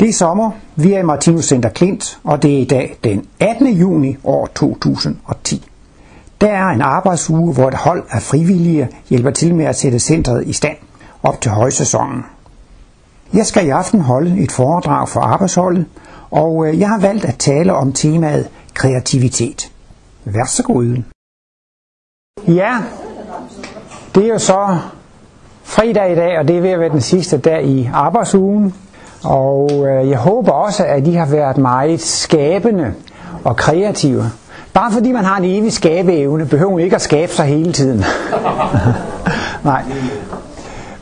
Det er sommer, vi er i Martinus Center Klint, og det er i dag den 18. juni år 2010. Der er en arbejdsuge, hvor et hold af frivillige hjælper til med at sætte centret i stand op til højsæsonen. Jeg skal i aften holde et foredrag for arbejdsholdet, og øh, jeg har valgt at tale om temaet kreativitet. Vær så god. Ja, det er jo så fredag i dag, og det er ved at være den sidste dag i arbejdsugen. Og øh, jeg håber også, at de har været meget skabende og kreative. Bare fordi man har en evig skabeevne, behøver man ikke at skabe sig hele tiden. Nej.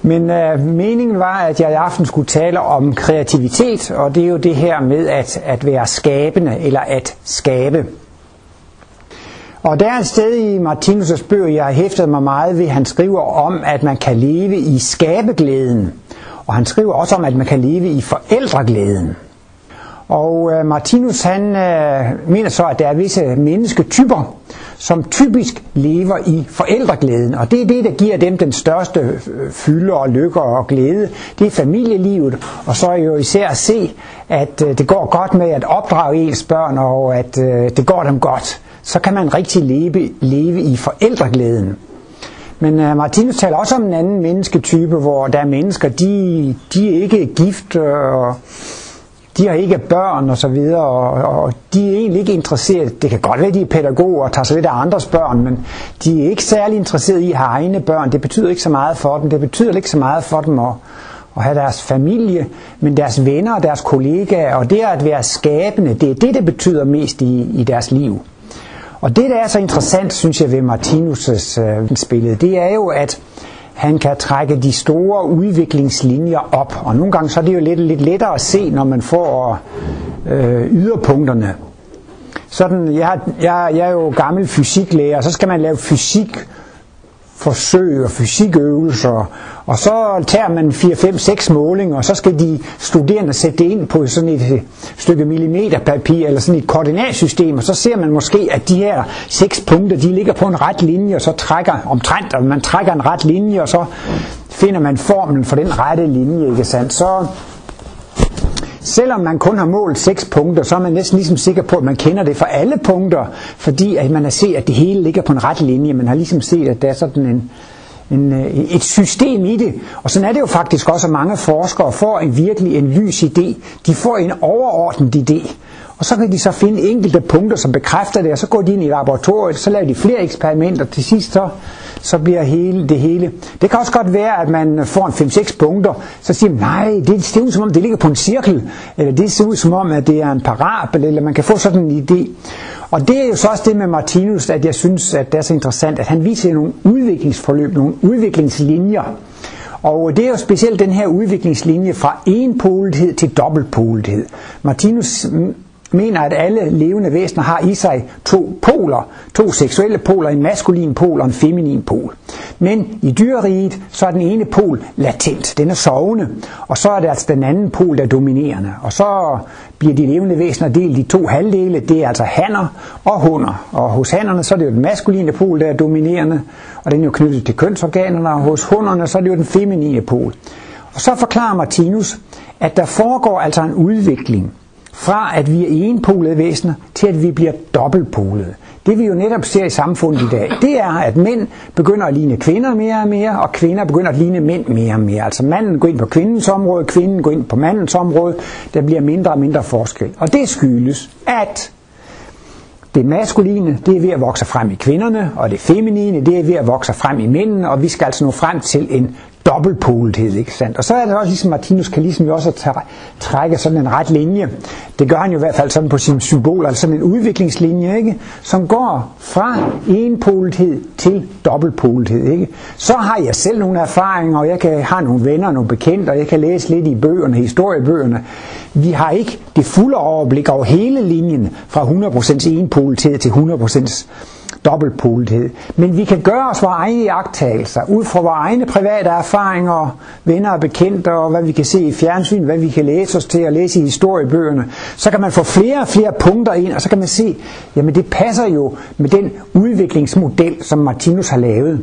Men øh, meningen var, at jeg i aften skulle tale om kreativitet, og det er jo det her med at, at være skabende eller at skabe. Og der er et sted i Martinus' bøger, jeg har hæftet mig meget ved, han skriver om, at man kan leve i skabeglæden. Og han skriver også om, at man kan leve i forældreglæden. Og øh, Martinus han øh, mener så, at der er visse mennesketyper, som typisk lever i forældreglæden. Og det er det, der giver dem den største øh, fylde og lykke og glæde. Det er familielivet. Og så er jo især at se, at øh, det går godt med at opdrage ens børn, og at øh, det går dem godt. Så kan man rigtig leve, leve i forældreglæden. Men uh, Martinus taler også om en anden mennesketype, hvor der er mennesker, de, de er ikke gift, øh, og de har ikke børn og så videre, og, og de er egentlig ikke interesseret. Det kan godt være, at de er pædagoger og tager sig lidt af andres børn, men de er ikke særlig interesseret i at have egne børn. Det betyder ikke så meget for dem. Det betyder ikke så meget for dem at, at have deres familie, men deres venner og deres kollegaer, og det at være skabende, det er det, der betyder mest i, i deres liv. Og det, der er så interessant, synes jeg, ved Martinus' øh, spillet, det er jo, at han kan trække de store udviklingslinjer op. Og nogle gange så er det jo lidt, lidt lettere at se, når man får øh, yderpunkterne. Sådan, jeg, jeg, jeg er jo gammel fysiklærer, og så skal man lave fysik forsøg og fysikøvelser, og så tager man 4-5-6 målinger, og så skal de studerende sætte det ind på sådan et øh, stykke millimeterpapir, eller sådan et koordinatsystem, og så ser man måske, at de her seks punkter, de ligger på en ret linje, og så trækker omtrent, og man trækker en ret linje, og så finder man formlen for den rette linje, ikke sandt? Så Selvom man kun har målt seks punkter, så er man næsten ligesom sikker på, at man kender det for alle punkter, fordi at man har set, at det hele ligger på en ret linje. Man har ligesom set, at der er sådan en, en, øh, et system i det. Og sådan er det jo faktisk også, at mange forskere får en virkelig en lys idé. De får en overordnet idé. Og så kan de så finde enkelte punkter, som bekræfter det, og så går de ind i laboratoriet, så laver de flere eksperimenter, til sidst så så bliver hele, det hele. Det kan også godt være, at man får en 5-6 punkter, så siger man, nej, det ser ud som om, det ligger på en cirkel, eller det ser ud som om, at det er en parabel, eller man kan få sådan en idé. Og det er jo så også det med Martinus, at jeg synes, at det er så interessant, at han viser nogle udviklingsforløb, nogle udviklingslinjer. Og det er jo specielt den her udviklingslinje fra enpolethed til dobbeltpolethed. Martinus mener, at alle levende væsener har i sig to poler, to seksuelle poler, en maskulin pol og en feminin pol. Men i dyreriget, så er den ene pol latent, den er sovende, og så er det altså den anden pol, der er dominerende. Og så bliver de levende væsener delt i to halvdele, det er altså hanner og hunder. Og hos hannerne, så er det jo den maskuline pol, der er dominerende, og den er jo knyttet til kønsorganerne, og hos hunderne, så er det jo den feminine pol. Og så forklarer Martinus, at der foregår altså en udvikling fra at vi er enpolede væsener til at vi bliver dobbeltpolede. Det vi jo netop ser i samfundet i dag, det er, at mænd begynder at ligne kvinder mere og mere, og kvinder begynder at ligne mænd mere og mere. Altså manden går ind på kvindens område, kvinden går ind på mandens område. Der bliver mindre og mindre forskel. Og det skyldes, at det maskuline, det er ved at vokse frem i kvinderne, og det feminine, det er ved at vokse frem i mændene, og vi skal altså nå frem til en dobbeltpolethed, ikke sandt? Og så er det også ligesom Martinus kan ligesom jo også trække sådan en ret linje. Det gør han jo i hvert fald sådan på sine symboler, altså sådan en udviklingslinje, ikke? Som går fra enpolethed til dobbeltpolethed, ikke? Så har jeg selv nogle erfaringer, og jeg kan have nogle venner, nogle bekendte, og jeg kan læse lidt i bøgerne, historiebøgerne. Vi har ikke det fulde overblik over hele linjen fra 100% enpolethed til 100% dobbeltpolethed. Men vi kan gøre os vores egne jagttagelser, ud fra vores egne private erfaringer, venner og bekendte, og hvad vi kan se i fjernsyn, hvad vi kan læse os til og læse i historiebøgerne. Så kan man få flere og flere punkter ind, og så kan man se, jamen det passer jo med den udviklingsmodel, som Martinus har lavet.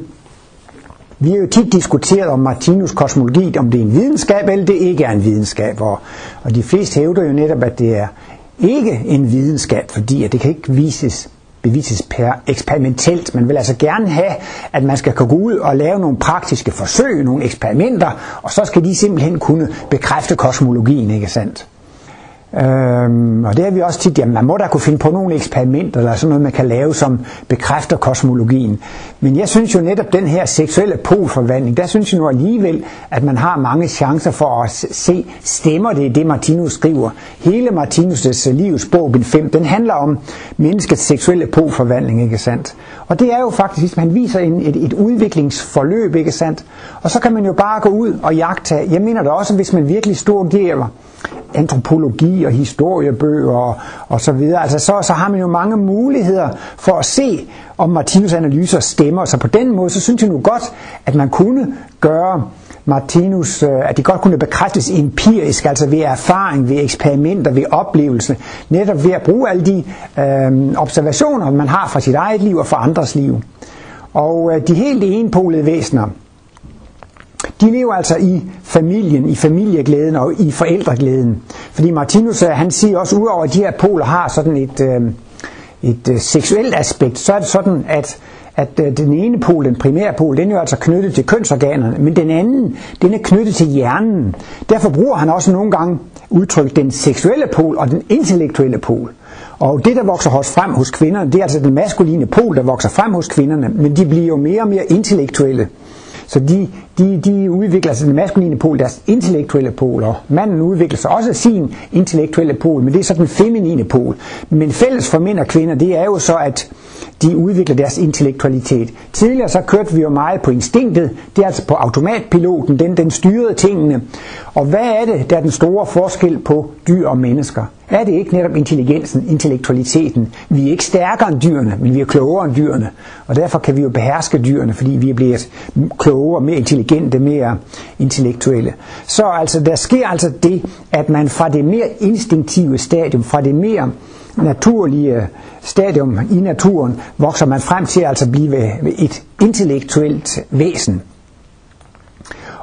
Vi har jo tit diskuteret om Martinus kosmologi, om det er en videnskab eller det ikke er en videnskab. Og, og de fleste hævder jo netop, at det er ikke en videnskab, fordi at det kan ikke vises bevises per eksperimentelt. Man vil altså gerne have, at man skal kunne gå ud og lave nogle praktiske forsøg, nogle eksperimenter, og så skal de simpelthen kunne bekræfte kosmologien, ikke sandt? Øhm, og det er vi også tit, jamen man må da kunne finde på nogle eksperimenter, eller sådan noget, man kan lave, som bekræfter kosmologien. Men jeg synes jo netop, den her seksuelle polforvandling, der synes jeg nu alligevel, at man har mange chancer for at se, stemmer det det, Martinus skriver. Hele Martinus' øh, livs bog, 5, den handler om menneskets seksuelle polforvandling, ikke sandt? Og det er jo faktisk, man viser en, et, et udviklingsforløb, ikke sandt? Og så kan man jo bare gå ud og jagte. Jeg mener da også, hvis man virkelig studerer antropologi og historiebøger og, og så videre. Altså så, så har man jo mange muligheder for at se, om Martinus analyser stemmer. Så på den måde, så synes jeg nu godt, at man kunne gøre Martinus, øh, at det godt kunne bekræftes empirisk, altså ved erfaring, ved eksperimenter, ved oplevelse, netop ved at bruge alle de øh, observationer, man har fra sit eget liv og fra andres liv. Og øh, de helt enpolede væsener, de lever altså i familien, i familieglæden og i forældreglæden. Fordi Martinus, øh, han siger også, udover at de her poler har sådan et, øh, et øh, seksuelt aspekt, så er det sådan, at at øh, den ene pol, den primære pol, den er jo altså knyttet til kønsorganerne, men den anden, den er knyttet til hjernen. Derfor bruger han også nogle gange udtryk den seksuelle pol og den intellektuelle pol. Og det, der vokser hos frem hos kvinderne, det er altså den maskuline pol, der vokser frem hos kvinderne, men de bliver jo mere og mere intellektuelle. Så de, de, de udvikler sig den maskuline pol, deres intellektuelle pol, og manden udvikler sig også sin intellektuelle pol, men det er så den feminine pol. Men fælles for mænd og kvinder, det er jo så, at de udvikler deres intellektualitet. Tidligere så kørte vi jo meget på instinktet, det er altså på automatpiloten, den, den styrede tingene. Og hvad er det, der er den store forskel på dyr og mennesker? Er det ikke netop intelligensen, intellektualiteten? Vi er ikke stærkere end dyrene, men vi er klogere end dyrene. Og derfor kan vi jo beherske dyrene, fordi vi er blevet klogere, mere intelligente, mere intellektuelle. Så altså, der sker altså det, at man fra det mere instinktive stadium, fra det mere naturlige øh, stadium i naturen, vokser man frem til at altså blive øh, et intellektuelt væsen.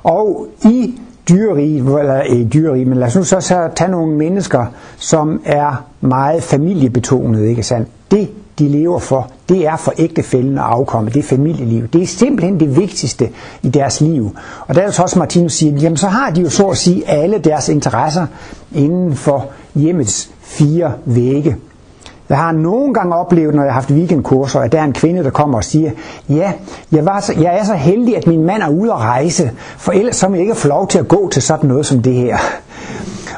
Og i dyrerige, eller øh, i dyrerige, men lad os nu så, så tage nogle mennesker, som er meget familiebetonet, ikke sandt? Det, de lever for, det er for ægtefælden og afkomme, det er familieliv. Det er simpelthen det vigtigste i deres liv. Og der er så også Martinus siger, jamen så har de jo så at sige alle deres interesser inden for hjemmets fire vægge. Jeg har nogle gange oplevet, når jeg har haft weekendkurser, at der er en kvinde, der kommer og siger, ja, jeg, var så, jeg er så heldig, at min mand er ude at rejse, for ellers så må jeg ikke få lov til at gå til sådan noget som det her.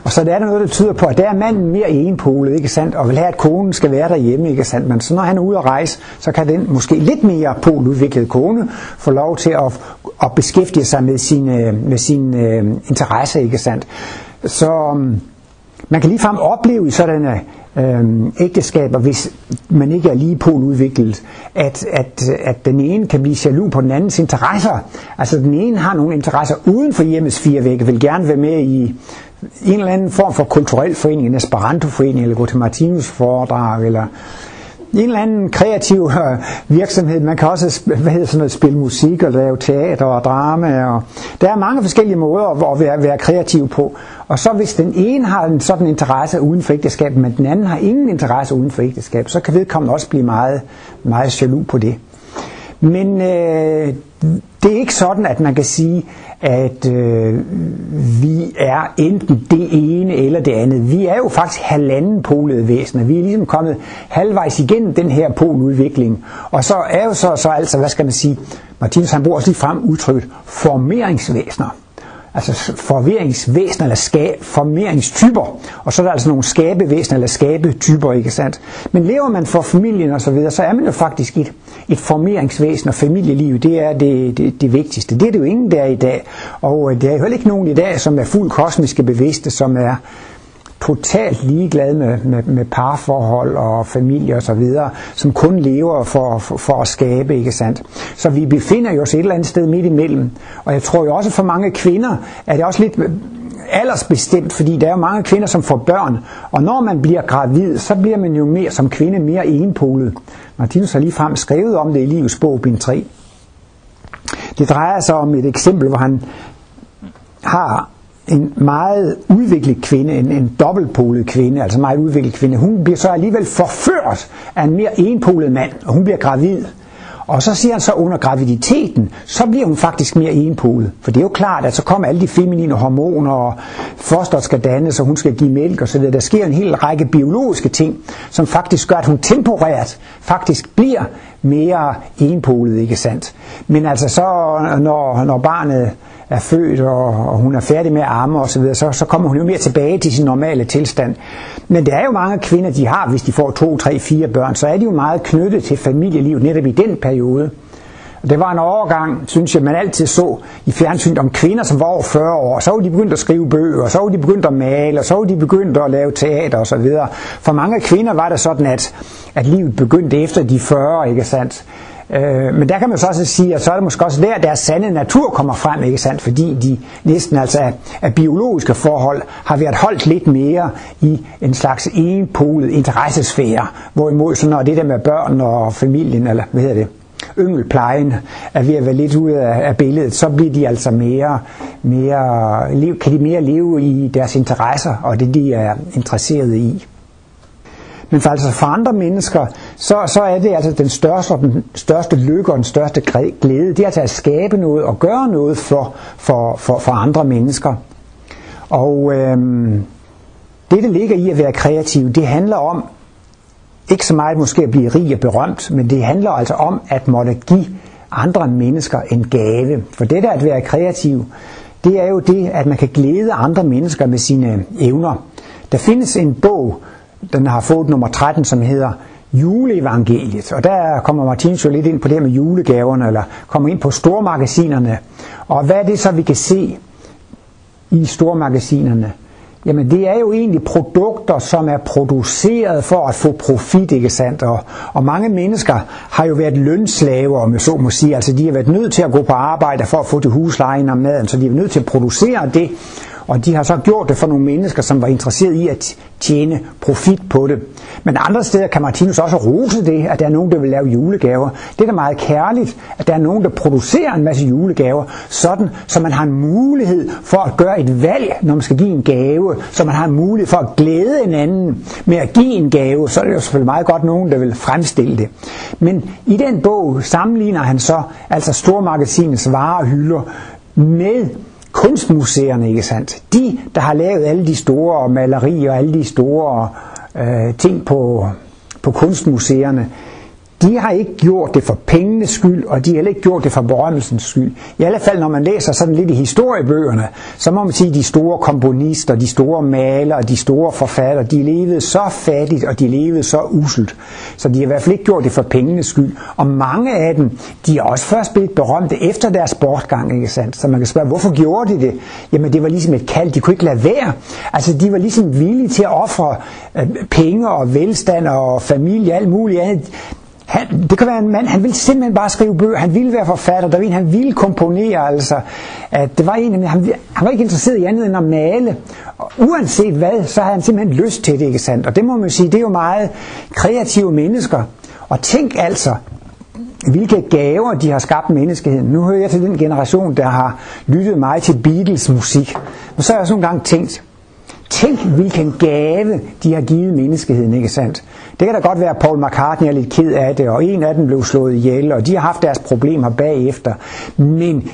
Og så der er der noget, der tyder på, at der er manden mere enpolet, ikke sandt, og vil have, at konen skal være derhjemme, ikke sandt. Men så når han er ude at rejse, så kan den måske lidt mere poludviklede kone få lov til at, at beskæftige sig med sin, øh, med sin uh, interesse, ikke sandt. Så øhm, man kan ligefrem opleve i sådanne øh, øh, ægteskaber, hvis man ikke er lige poludviklet, at, at, at den ene kan blive jaloux på den andens interesser. Altså den ene har nogle interesser uden for hjemmets fire vægge, vil gerne være med i en eller anden form for kulturel forening, en esperantoforening, eller gå til Martinus foredrag, eller en eller anden kreativ øh, virksomhed. Man kan også hvad hedder sådan noget, spille musik og lave teater og drama. Og der er mange forskellige måder at være, være kreativ på. Og så hvis den ene har en sådan interesse uden for ægteskab, men den anden har ingen interesse uden for ægteskab, så kan vedkommende også blive meget, meget jaloux på det. Men øh, det er ikke sådan, at man kan sige, at øh, vi er enten det ene eller det andet. Vi er jo faktisk halvanden polede væsener. Vi er ligesom kommet halvvejs igennem den her poludvikling. Og så er jo så, så altså, hvad skal man sige, Martinus han bruger også lige frem udtrykket formeringsvæsener altså forvirringsvæsener eller ska, formeringstyper, og så er der altså nogle skabevæsener eller skabetyper, ikke sandt? Men lever man for familien og så videre, så er man jo faktisk et, et formeringsvæsen, og familieliv, det er det, det, det vigtigste. Det er det jo ingen der i dag, og der det er jo heller ikke nogen i dag, som er fuldt kosmiske bevidste, som er totalt ligeglad med, med, med parforhold og familie og så videre, som kun lever for, for, for at skabe, ikke sandt? Så vi befinder os et eller andet sted midt imellem. Og jeg tror jo også for mange kvinder, er det også lidt øh, aldersbestemt, fordi der er jo mange kvinder, som får børn, og når man bliver gravid, så bliver man jo mere som kvinde mere enpolet. Martinus har lige frem skrevet om det i Livets bog, bind 3. Det drejer sig om et eksempel, hvor han har en meget udviklet kvinde, en, en dobbeltpolet kvinde, altså meget udviklet kvinde. Hun bliver så alligevel forført af en mere enpolet mand, og hun bliver gravid. Og så siger han så under graviditeten, så bliver hun faktisk mere enpolet. For det er jo klart, at så kommer alle de feminine hormoner, og fosteret skal dannes, og hun skal give mælk osv. Der sker en hel række biologiske ting, som faktisk gør, at hun temporært faktisk bliver mere enpolet, ikke sandt? Men altså så, når, når barnet er født, og, og hun er færdig med at arme osv., så, så kommer hun jo mere tilbage til sin normale tilstand. Men det er jo mange kvinder, de har, hvis de får to, tre, fire børn, så er de jo meget knyttet til familielivet netop i den periode. Og det var en overgang, synes jeg, man altid så i fjernsynet om kvinder, som var over 40 år. Så var de begyndt at skrive bøger, så var de begyndt at male, og så var de begyndt at lave teater osv. For mange kvinder var det sådan, at, at livet begyndte efter de 40, ikke sandt? Øh, men der kan man så også sige, at så er det måske også der, deres sande natur kommer frem, ikke sandt? Fordi de næsten altså af, af biologiske forhold har været holdt lidt mere i en slags enpolet interessesfære. Hvorimod så når det der med børn og familien, eller hvad hedder det, yngelplejen er ved at være lidt ude af, af billedet, så bliver de altså mere, mere, kan de mere leve i deres interesser og det, de er interesserede i. Men for, altså for andre mennesker, så, så er det altså den største, den største lykke og den største glæde, det er altså at skabe noget og gøre noget for, for, for, for andre mennesker. Og øhm, det, der ligger i at være kreativ, det handler om, ikke så meget måske at blive rig og berømt, men det handler altså om at måtte give andre mennesker en gave. For det der at være kreativ, det er jo det, at man kan glæde andre mennesker med sine evner. Der findes en bog, den har fået nummer 13, som hedder juleevangeliet. Og der kommer Martinus jo lidt ind på det med julegaverne, eller kommer ind på stormagasinerne. Og hvad er det så, vi kan se i stormagasinerne? Jamen det er jo egentlig produkter, som er produceret for at få profit, ikke sandt? Og, og mange mennesker har jo været lønslaver, om jeg så må sige. Altså de har været nødt til at gå på arbejde for at få til huslejen og maden, så de er nødt til at producere det. Og de har så gjort det for nogle mennesker, som var interesseret i at tjene profit på det. Men andre steder kan Martinus også rose det, at der er nogen, der vil lave julegaver. Det er da meget kærligt, at der er nogen, der producerer en masse julegaver, sådan, så man har en mulighed for at gøre et valg, når man skal give en gave, så man har en mulighed for at glæde en anden med at give en gave, så er det jo selvfølgelig meget godt nogen, der vil fremstille det. Men i den bog sammenligner han så altså stormagasinets varehylder med kunstmuseerne, ikke sandt? De, der har lavet alle de store malerier og alle de store øh, ting på, på kunstmuseerne, de har ikke gjort det for pengenes skyld, og de har heller ikke gjort det for berømmelsens skyld. I alle fald, når man læser sådan lidt i historiebøgerne, så må man sige, at de store komponister, de store malere, de store forfattere, de levede så fattigt, og de levede så uselt. Så de har i hvert fald ikke gjort det for pengenes skyld. Og mange af dem, de er også først blevet berømte efter deres bortgang, ikke sandt? Så man kan spørge, hvorfor gjorde de det? Jamen, det var ligesom et kald, de kunne ikke lade være. Altså, de var ligesom villige til at ofre øh, penge og velstand og familie og alt muligt andet han, det kan være en mand, han ville simpelthen bare skrive bøger, han ville være forfatter, der ville, han ville komponere, altså. At det var en, han, han var ikke interesseret i andet end at male. Og uanset hvad, så havde han simpelthen lyst til det, ikke sandt? Og det må man sige, det er jo meget kreative mennesker. Og tænk altså, hvilke gaver de har skabt menneskeheden. Nu hører jeg til den generation, der har lyttet meget til Beatles musik. Og så har jeg også nogle gange tænkt, Tænk, hvilken gave de har givet menneskeheden, ikke sandt? Det kan da godt være, at Paul McCartney er lidt ked af det, og en af dem blev slået ihjel, og de har haft deres problemer bagefter. Men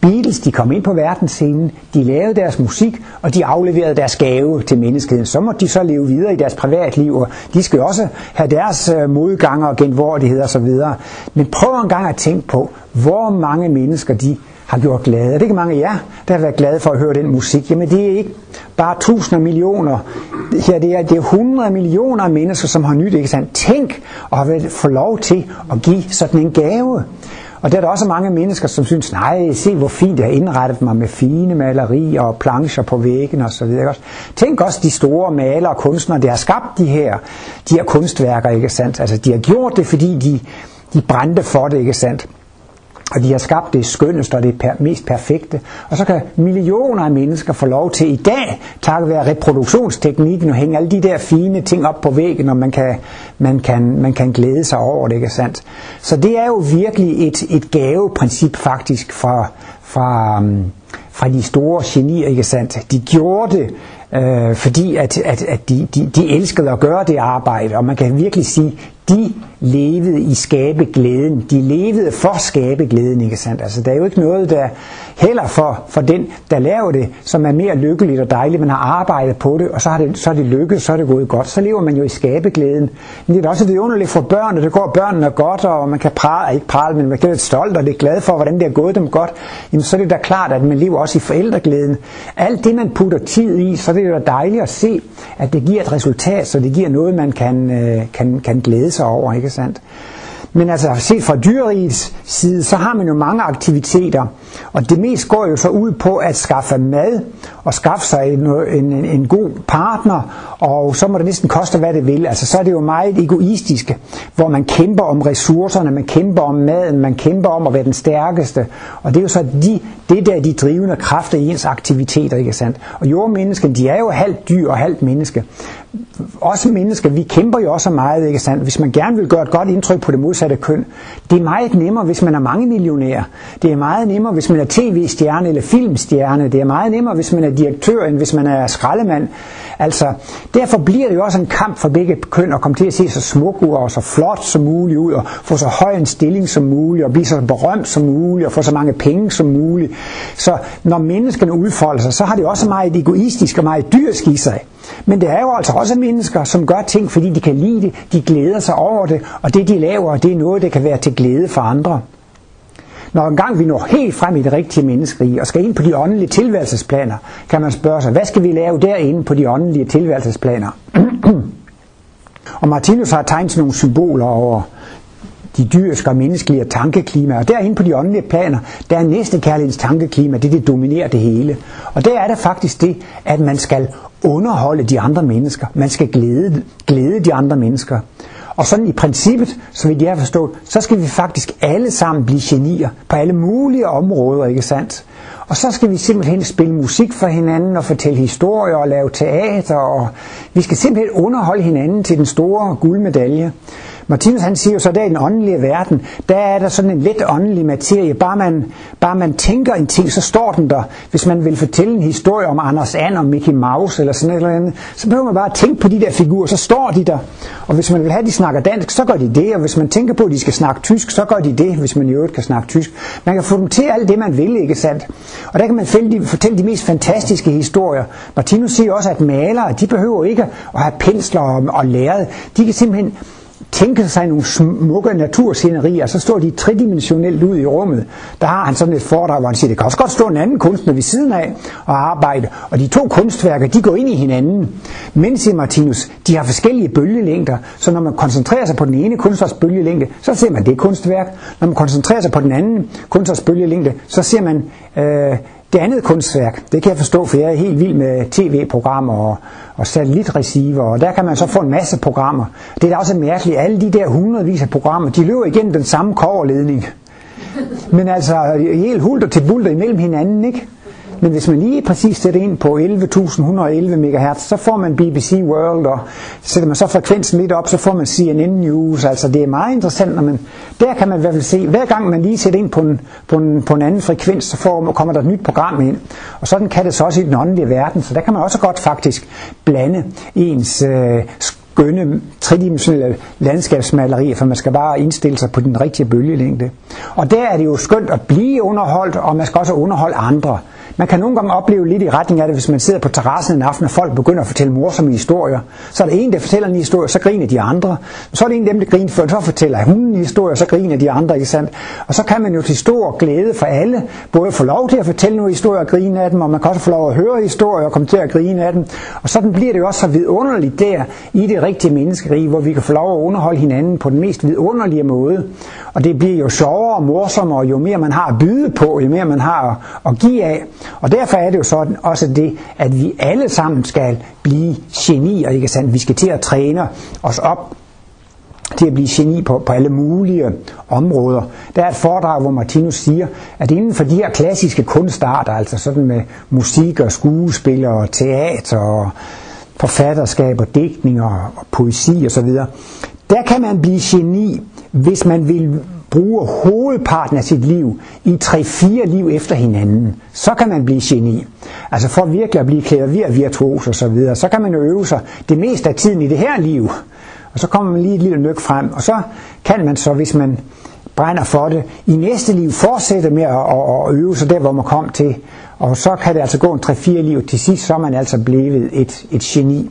Beatles, de kom ind på verdensscenen, de lavede deres musik, og de afleverede deres gave til menneskeheden. Så må de så leve videre i deres privatliv, og de skal også have deres øh, modgange og genvordighed osv. Men prøv en gang at tænke på, hvor mange mennesker de har gjort glade. Er det ikke mange af jer, der har været glade for at høre den musik? Jamen det er ikke bare tusinder millioner. Ja, det er, det er 100 millioner af mennesker, som har nyt, ikke sandt? Tænk og har få lov til at give sådan en gave. Og der er der også mange mennesker, som synes, nej, se hvor fint jeg har indrettet mig med fine malerier og plancher på væggen og så videre. Tænk også de store malere og kunstnere, der har skabt de her, de her kunstværker, ikke sandt? Altså de har gjort det, fordi de, de brændte for det, ikke sandt? Og de har skabt det skønneste og det per- mest perfekte. Og så kan millioner af mennesker få lov til i dag, takket være reproduktionsteknikken, at hænge alle de der fine ting op på væggen, og man kan, man kan, man kan glæde sig over det, ikke sandt? Så det er jo virkelig et, et gaveprincip faktisk fra, fra, um, fra de store genier, ikke sandt? De gjorde det, øh, fordi at, at, at de, de, de elskede at gøre det arbejde, og man kan virkelig sige, de levede i skabeglæden. De levede for skabeglæden, ikke sandt? Altså, der er jo ikke noget, der heller for, for den, der laver det, som er mere lykkeligt og dejligt. Man har arbejdet på det, og så har det, så er det lykkedes, så er det gået godt. Så lever man jo i skabeglæden. Men det er også vidunderligt for børn, og det går børnene godt, og man kan prale, ikke prale, men man kan være stolt og lidt glad for, hvordan det er gået dem godt. Jamen, så er det da klart, at man lever også i forældreglæden. Alt det, man putter tid i, så er det jo dejligt at se, at det giver et resultat, så det giver noget, man kan, øh, kan, kan glæde sig over, ikke sandt? Men altså set fra dyrerigets side, så har man jo mange aktiviteter, og det mest går jo så ud på at skaffe mad, og skaffe sig en, en, en god partner, og så må det næsten koste, hvad det vil. Altså så er det jo meget egoistisk, hvor man kæmper om ressourcerne, man kæmper om maden, man kæmper om at være den stærkeste, og det er jo så de, det der de drivende kræfter i ens aktiviteter, ikke sandt? Og jordmennesken, de er jo halvt dyr og halvt menneske os mennesker, vi kæmper jo også meget, ikke sandt? Hvis man gerne vil gøre et godt indtryk på det modsatte køn, det er meget nemmere, hvis man er mange millionær. Det er meget nemmere, hvis man er tv-stjerne eller filmstjerne. Det er meget nemmere, hvis man er direktør, end hvis man er skraldemand. Altså, derfor bliver det jo også en kamp for begge køn at komme til at se så smuk ud og så flot som muligt ud, og få så høj en stilling som muligt, og blive så berømt som muligt, og få så mange penge som muligt. Så når menneskene udfolder sig, så har det også meget egoistisk og meget dyrisk i sig. Men det er jo altså også mennesker, som gør ting, fordi de kan lide det, de glæder sig over det, og det de laver, det er noget, der kan være til glæde for andre. Når engang vi når helt frem i det rigtige menneskerige og skal ind på de åndelige tilværelsesplaner, kan man spørge sig, hvad skal vi lave derinde på de åndelige tilværelsesplaner? og Martinus har tegnet nogle symboler over de dyriske og menneskelige tankeklima. Og derinde på de åndelige planer, der er næste kærlighedens tankeklima, det det dominerer det hele. Og der er det faktisk det, at man skal underholde de andre mennesker. Man skal glæde, glæde de andre mennesker. Og sådan i princippet, så vidt jeg har forstået, så skal vi faktisk alle sammen blive genier på alle mulige områder, ikke sandt? Og så skal vi simpelthen spille musik for hinanden og fortælle historier og lave teater, og vi skal simpelthen underholde hinanden til den store guldmedalje. Martinus han siger jo så, at der i den åndelige verden, der er der sådan en lidt åndelig materie. Bare man, bare man tænker en ting, så står den der. Hvis man vil fortælle en historie om Anders And og Mickey Mouse eller sådan noget andet, så behøver man bare at tænke på de der figurer, så står de der. Og hvis man vil have, at de snakker dansk, så gør de det. Og hvis man tænker på, at de skal snakke tysk, så gør de det, hvis man i øvrigt kan snakke tysk. Man kan få dem til alt det, man vil, ikke sandt? Og der kan man fortælle de mest fantastiske historier. Martinus siger også, at malere, de behøver ikke at have pensler og, og læret. De kan simpelthen tænke sig nogle smukke naturscenerier, så står de tridimensionelt ud i rummet. Der har han sådan et foredrag, hvor han siger, det kan også godt stå en anden kunstner ved siden af og arbejde. Og de to kunstværker, de går ind i hinanden. Men, siger Martinus, de har forskellige bølgelængder, så når man koncentrerer sig på den ene kunstners bølgelængde, så ser man det kunstværk. Når man koncentrerer sig på den anden kunstners bølgelængde, så ser man øh, det andet kunstværk, det kan jeg forstå, for jeg er helt vild med tv-programmer og, og satellitreceiver, og der kan man så få en masse programmer. Det er da også mærkeligt, alle de der hundredvis af programmer, de løber igennem den samme koverledning. Men altså helt hulter til bulter imellem hinanden, ikke? Men hvis man lige præcis sætter ind på 11.111 MHz, så får man BBC World, og sætter man så frekvensen lidt op, så får man CNN News. Altså det er meget interessant, når man, der kan man i hvert fald se, hver gang man lige sætter ind på en, på en, på en anden frekvens, så får, kommer der et nyt program ind. Og sådan kan det så også i den åndelige verden, så der kan man også godt faktisk blande ens øh, skønne tredimensionelle landskabsmalerier, for man skal bare indstille sig på den rigtige bølgelængde. Og der er det jo skønt at blive underholdt, og man skal også underholde andre. Man kan nogle gange opleve lidt i retning af det, hvis man sidder på terrassen en aften, og folk begynder at fortælle morsomme historier. Så er der en, der fortæller en historie, så griner de andre. Så er det en af dem, der griner før, så fortæller hun en historie, så griner de andre, ikke sandt? Og så kan man jo til stor glæde for alle, både få lov til at fortælle nogle historier og grine af dem, og man kan også få lov at høre historier og komme til at grine af dem. Og sådan bliver det jo også så vidunderligt der i det rigtige menneskerige, hvor vi kan få lov at underholde hinanden på den mest vidunderlige måde. Og det bliver jo sjovere og morsommere, jo mere man har at byde på, jo mere man har at give af. Og derfor er det jo sådan også det, at vi alle sammen skal blive genier, ikke sandt? Vi skal til at træne os op til at blive geni på, på alle mulige områder. Der er et foredrag, hvor Martinus siger, at inden for de her klassiske kunstarter, altså sådan med musik og skuespil og teater og forfatterskab og digtning og, og poesi og så videre, der kan man blive geni, hvis man vil bruge hovedparten af sit liv i 3-4 liv efter hinanden. Så kan man blive geni. Altså for virkelig at blive klaver virtuos og så videre, så kan man jo øve sig det meste af tiden i det her liv og så kommer man lige et lille nyk frem, og så kan man så, hvis man brænder for det, i næste liv fortsætte med at, at, at øve sig der, hvor man kom til. Og så kan det altså gå en 3-4 liv. Til sidst så er man altså blevet et, et geni.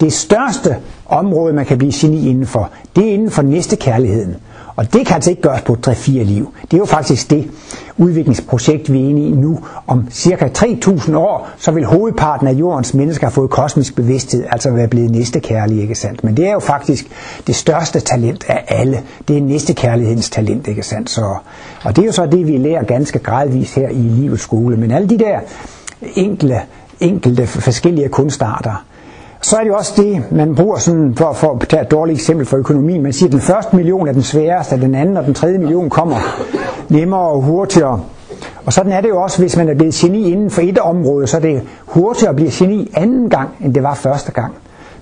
Det største område, man kan blive geni indenfor, det er inden for næste kærligheden. Og det kan altså ikke gøres på 3-4 liv. Det er jo faktisk det udviklingsprojekt, vi er inde i nu. Om cirka 3.000 år, så vil hovedparten af jordens mennesker have fået kosmisk bevidsthed, altså være blevet næstekærlige, ikke sandt? Men det er jo faktisk det største talent af alle. Det er næstekærlighedens talent, ikke sandt? Så, og det er jo så det, vi lærer ganske gradvist her i livets skole. Men alle de der enkle, enkelte forskellige kunstarter, så er det også det, man bruger sådan, for, for at tage et dårligt eksempel for økonomien. Man siger, at den første million er den sværeste, og den anden og den tredje million kommer nemmere og hurtigere. Og sådan er det jo også, hvis man er blevet geni inden for et område, så er det hurtigere at blive geni anden gang, end det var første gang.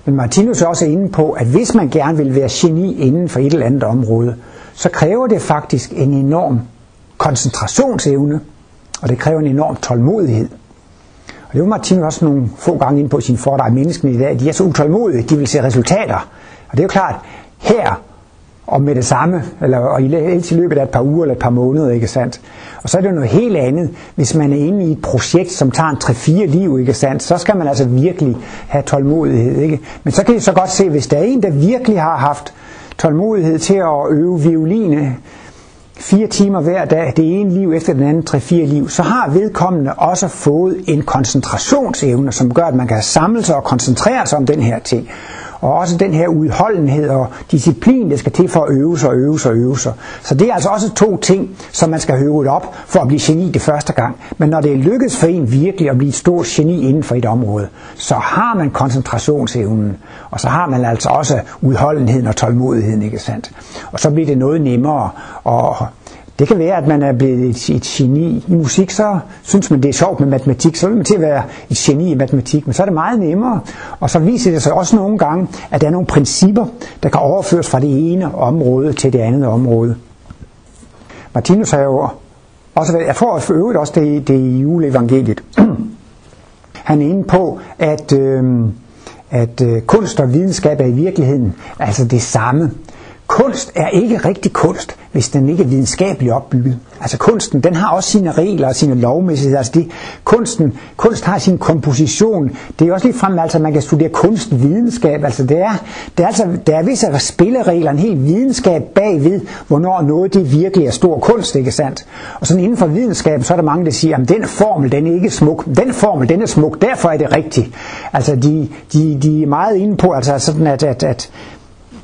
Men Martinus er også inde på, at hvis man gerne vil være geni inden for et eller andet område, så kræver det faktisk en enorm koncentrationsevne, og det kræver en enorm tålmodighed. Og det var Martin også nogle få gange ind på sin foredrag, menneskene i dag, de er så utålmodige, de vil se resultater. Og det er jo klart, her og med det samme, eller og i, i løbet af et par uger eller et par måneder, ikke sandt? Og så er det jo noget helt andet, hvis man er inde i et projekt, som tager en 3-4 liv, ikke sandt? Så skal man altså virkelig have tålmodighed, ikke? Men så kan I så godt se, hvis der er en, der virkelig har haft tålmodighed til at øve violine, fire timer hver dag, det ene liv efter den anden, tre-fire liv, så har vedkommende også fået en koncentrationsevne, som gør, at man kan samle sig og koncentrere sig om den her ting. Og også den her udholdenhed og disciplin, der skal til for at øve sig og øve sig og øve sig. Så det er altså også to ting, som man skal høve op for at blive geni det første gang. Men når det er lykkedes for en virkelig at blive et stort geni inden for et område, så har man koncentrationsevnen. Og så har man altså også udholdenheden og tålmodigheden, ikke sandt? Og så bliver det noget nemmere at det kan være, at man er blevet et, et geni i musik, så synes man, det er sjovt med matematik, så vil man til at være et geni i matematik, men så er det meget nemmere. Og så viser det sig også nogle gange, at der er nogle principper, der kan overføres fra det ene område til det andet område. Martinus har jo også, jeg får for øvrigt også det, det i juleevangeliet. Han er inde på, at, øh, at øh, kunst og videnskab er i virkeligheden altså det samme. Kunst er ikke rigtig kunst, hvis den ikke er videnskabeligt opbygget. Altså kunsten, den har også sine regler og sine lovmæssigheder. Altså det, kunsten, kunst har sin komposition. Det er også lige frem, altså man kan studere kunstvidenskab. Altså det er, det er, altså, der er visse spilleregler, en helt videnskab bagved, hvornår noget det virkelig er stor kunst, ikke sandt? Og sådan inden for videnskab, så er der mange, der siger, at den formel, den er ikke smuk. Den formel, den er smuk, derfor er det rigtigt. Altså de, de, de er meget inde på, altså sådan at, at, at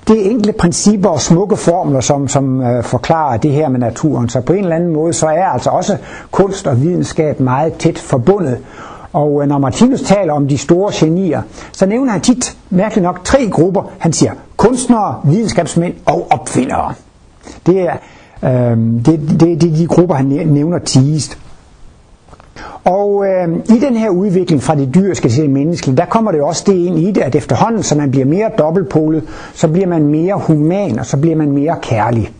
det er enkle principper og smukke formler, som, som øh, forklarer det her med naturen. Så på en eller anden måde, så er altså også kunst og videnskab meget tæt forbundet. Og øh, når Martinus taler om de store genier, så nævner han tit, mærkeligt nok, tre grupper. Han siger kunstnere, videnskabsmænd og opfindere. Det er, øh, det, det, det er de grupper, han nævner tidligst. Og øh, i den her udvikling fra det dyriske til det menneskelige, der kommer det også det ind i det, at efterhånden, så man bliver mere dobbeltpolet, så bliver man mere human, og så bliver man mere kærlig.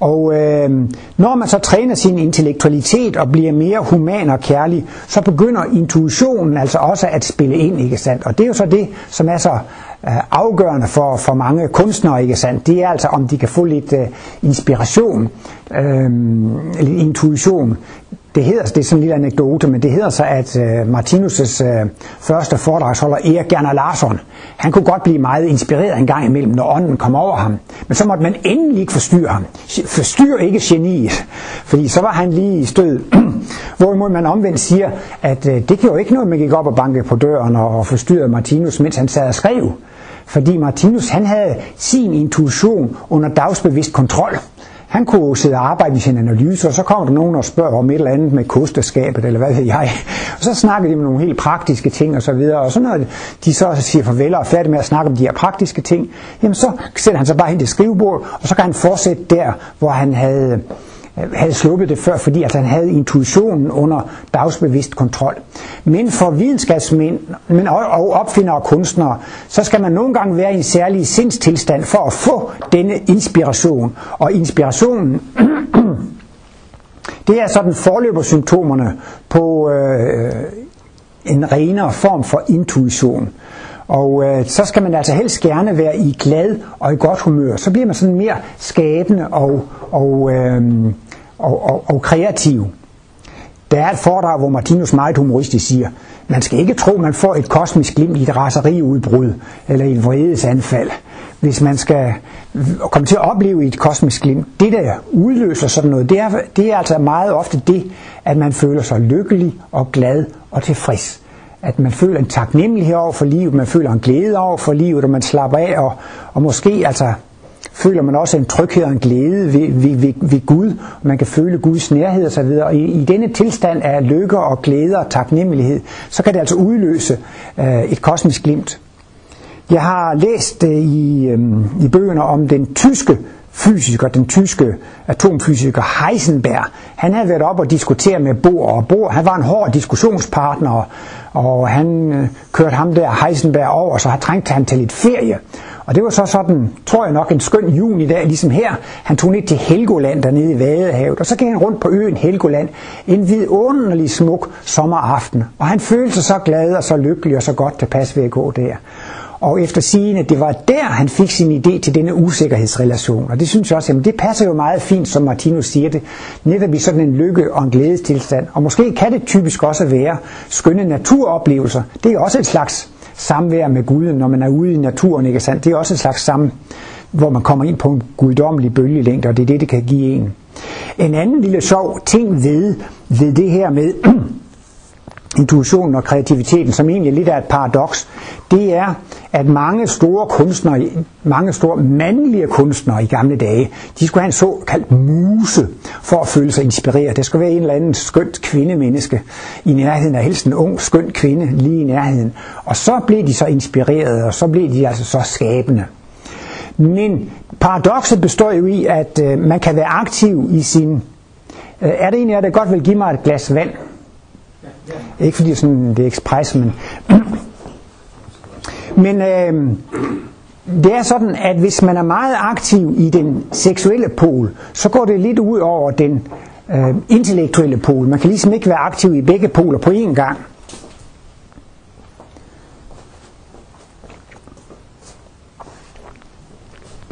Og øh, når man så træner sin intellektualitet og bliver mere human og kærlig, så begynder intuitionen altså også at spille ind, ikke sandt? Og det er jo så det, som er så øh, afgørende for, for mange kunstnere, ikke sandt? Det er altså, om de kan få lidt øh, inspiration, øh, lidt intuition det hedder, det er sådan en lille anekdote, men det hedder så, at øh, Martinus' øh, første foredragsholder, Erik Gerner Larsson, han kunne godt blive meget inspireret en gang imellem, når ånden kom over ham. Men så måtte man endelig ikke forstyrre ham. Forstyr ikke geniet, fordi så var han lige i stød. Hvorimod man omvendt siger, at øh, det gjorde ikke noget, man gik op og bankede på døren og forstyrrede Martinus, mens han sad og skrev. Fordi Martinus, han havde sin intuition under dagsbevidst kontrol han kunne sidde og arbejde med sin analyse, og så kommer der nogen og spørger om et eller andet med kosteskabet, eller hvad ved jeg. Og så snakker de om nogle helt praktiske ting og så videre. Og så når de så siger farvel og er færdige med at snakke om de her praktiske ting, jamen så sætter han sig bare hen til skrivebordet, og så kan han fortsætte der, hvor han havde Øh, havde sluppet det før, fordi at han havde intuitionen under dagsbevidst kontrol. Men for videnskabsmænd men og opfindere og kunstnere, så skal man nogle gange være i en særlig sindstilstand for at få denne inspiration. Og inspirationen, det er sådan forløbersymptomerne på øh, en renere form for intuition. Og øh, så skal man altså helst gerne være i glad og i godt humør. Så bliver man sådan mere skabende og, og, øh, og, og, og kreativ. Der er et foredrag, hvor Martinus meget humoristisk siger, man skal ikke tro, man får et kosmisk glimt i et raseriudbrud eller et vredesanfald, hvis man skal komme til at opleve et kosmisk glimt. Det, der udløser sådan noget, det er, det er altså meget ofte det, at man føler sig lykkelig og glad og tilfreds at man føler en taknemmelighed over for livet, man føler en glæde over for livet, og man slapper af, og, og måske altså føler man også en tryghed og en glæde ved, ved, ved, ved Gud, man kan føle Guds nærhed osv. Og i, i denne tilstand af lykke og glæde og taknemmelighed, så kan det altså udløse øh, et kosmisk glimt. Jeg har læst øh, i, øh, i bøgerne om den tyske fysiker, den tyske atomfysiker Heisenberg, han havde været op og diskutere med Bohr, og Bohr, han var en hård diskussionspartner, og han øh, kørte ham der Heisenberg over, så han trængte han til lidt ferie. Og det var så sådan, tror jeg nok, en skøn juni dag, ligesom her. Han tog ned til Helgoland dernede i Vadehavet, og så gik han rundt på øen Helgoland en vidunderlig smuk sommeraften. Og han følte sig så glad og så lykkelig og så godt tilpas ved at gå der. Og efter sigende, det var der, han fik sin idé til denne usikkerhedsrelation. Og det synes jeg også, jamen det passer jo meget fint, som Martinus siger det, netop i sådan en lykke- og en glædestilstand. Og måske kan det typisk også være skønne naturoplevelser. Det er også et slags samvær med Gud, når man er ude i naturen, ikke sandt? Det er også en slags sammen, hvor man kommer ind på en guddommelig bølgelængde, og det er det, det kan give en. En anden lille sjov ting ved, ved det her med intuitionen og kreativiteten, som egentlig lidt er et paradoks, det er, at mange store kunstnere, mange store mandlige kunstnere i gamle dage, de skulle have en såkaldt muse for at føle sig inspireret. Det skulle være en eller anden skønt kvindemenneske i nærheden af helst en ung, skøn kvinde lige i nærheden. Og så blev de så inspireret, og så blev de altså så skabende. Men paradokset består jo i, at øh, man kan være aktiv i sin... Øh, er det egentlig, at det godt vil give mig et glas vand? Ikke fordi sådan, det er ekspres, men... men øh, det er sådan, at hvis man er meget aktiv i den seksuelle pol, så går det lidt ud over den øh, intellektuelle pol. Man kan ligesom ikke være aktiv i begge poler på én gang.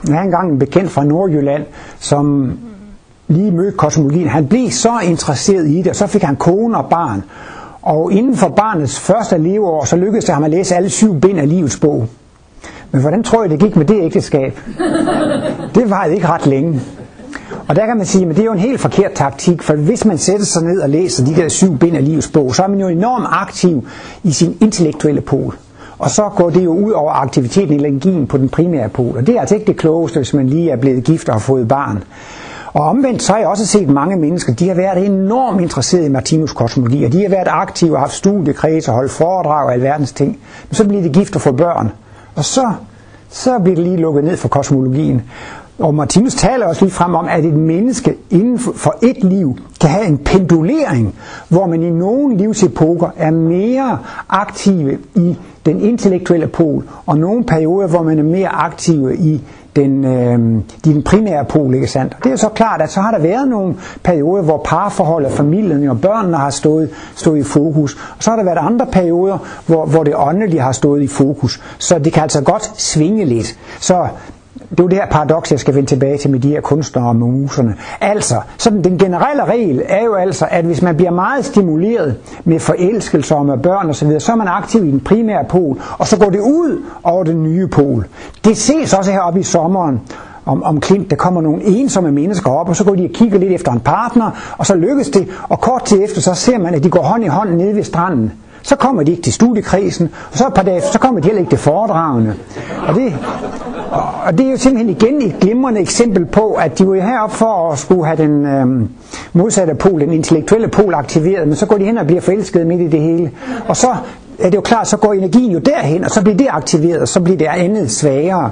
Jeg har engang en bekendt fra Nordjylland, som lige mødte kosmologien. Han blev så interesseret i det, og så fik han kone og barn. Og inden for barnets første leveår, så lykkedes det ham at læse alle syv bind af livets bog. Men hvordan tror jeg, det gik med det ægteskab? Det var ikke ret længe. Og der kan man sige, at det er jo en helt forkert taktik, for hvis man sætter sig ned og læser de der syv bind af livets bog, så er man jo enormt aktiv i sin intellektuelle pol. Og så går det jo ud over aktiviteten i energien på den primære pol. Og det er altså ikke det klogeste, hvis man lige er blevet gift og har fået barn. Og omvendt så har jeg også set mange mennesker, de har været enormt interesserede i Martinus kosmologi, og de har været aktive og haft studiekreds og holdt foredrag og alverdens ting. Men så bliver de gift og får børn, og så, så bliver det lige lukket ned for kosmologien. Og Martinus taler også lige frem om, at et menneske inden for et liv kan have en pendulering, hvor man i nogle livsepoker er mere aktive i den intellektuelle pol, og nogle perioder, hvor man er mere aktive i den, øh, den primære pol, ikke sandt? Det er så klart, at så har der været nogle perioder, hvor parforholdet, familien og børnene har stået, stået i fokus, og så har der været andre perioder, hvor, hvor det åndelige har stået i fokus. Så det kan altså godt svinge lidt. Så det er jo det her paradoks, jeg skal vende tilbage til med de her kunstnere og muserne. Altså, sådan den generelle regel er jo altså, at hvis man bliver meget stimuleret med forelskelser og med børn osv., så er man aktiv i den primære pol, og så går det ud over den nye pol. Det ses også heroppe i sommeren, om, om Klint, der kommer nogle ensomme mennesker op, og så går de og kigger lidt efter en partner, og så lykkes det, og kort tid efter, så ser man, at de går hånd i hånd nede ved stranden så kommer de ikke til studiekrisen, og så et par dage, så kommer de heller ikke til foredragene. Og det, og det er jo simpelthen igen et glimrende eksempel på, at de var heroppe for at skulle have den øh, modsatte pol, den intellektuelle pol aktiveret, men så går de hen og bliver forelskede midt i det hele. Og så er det jo klart, så går energien jo derhen, og så bliver det aktiveret, og så bliver det andet svagere.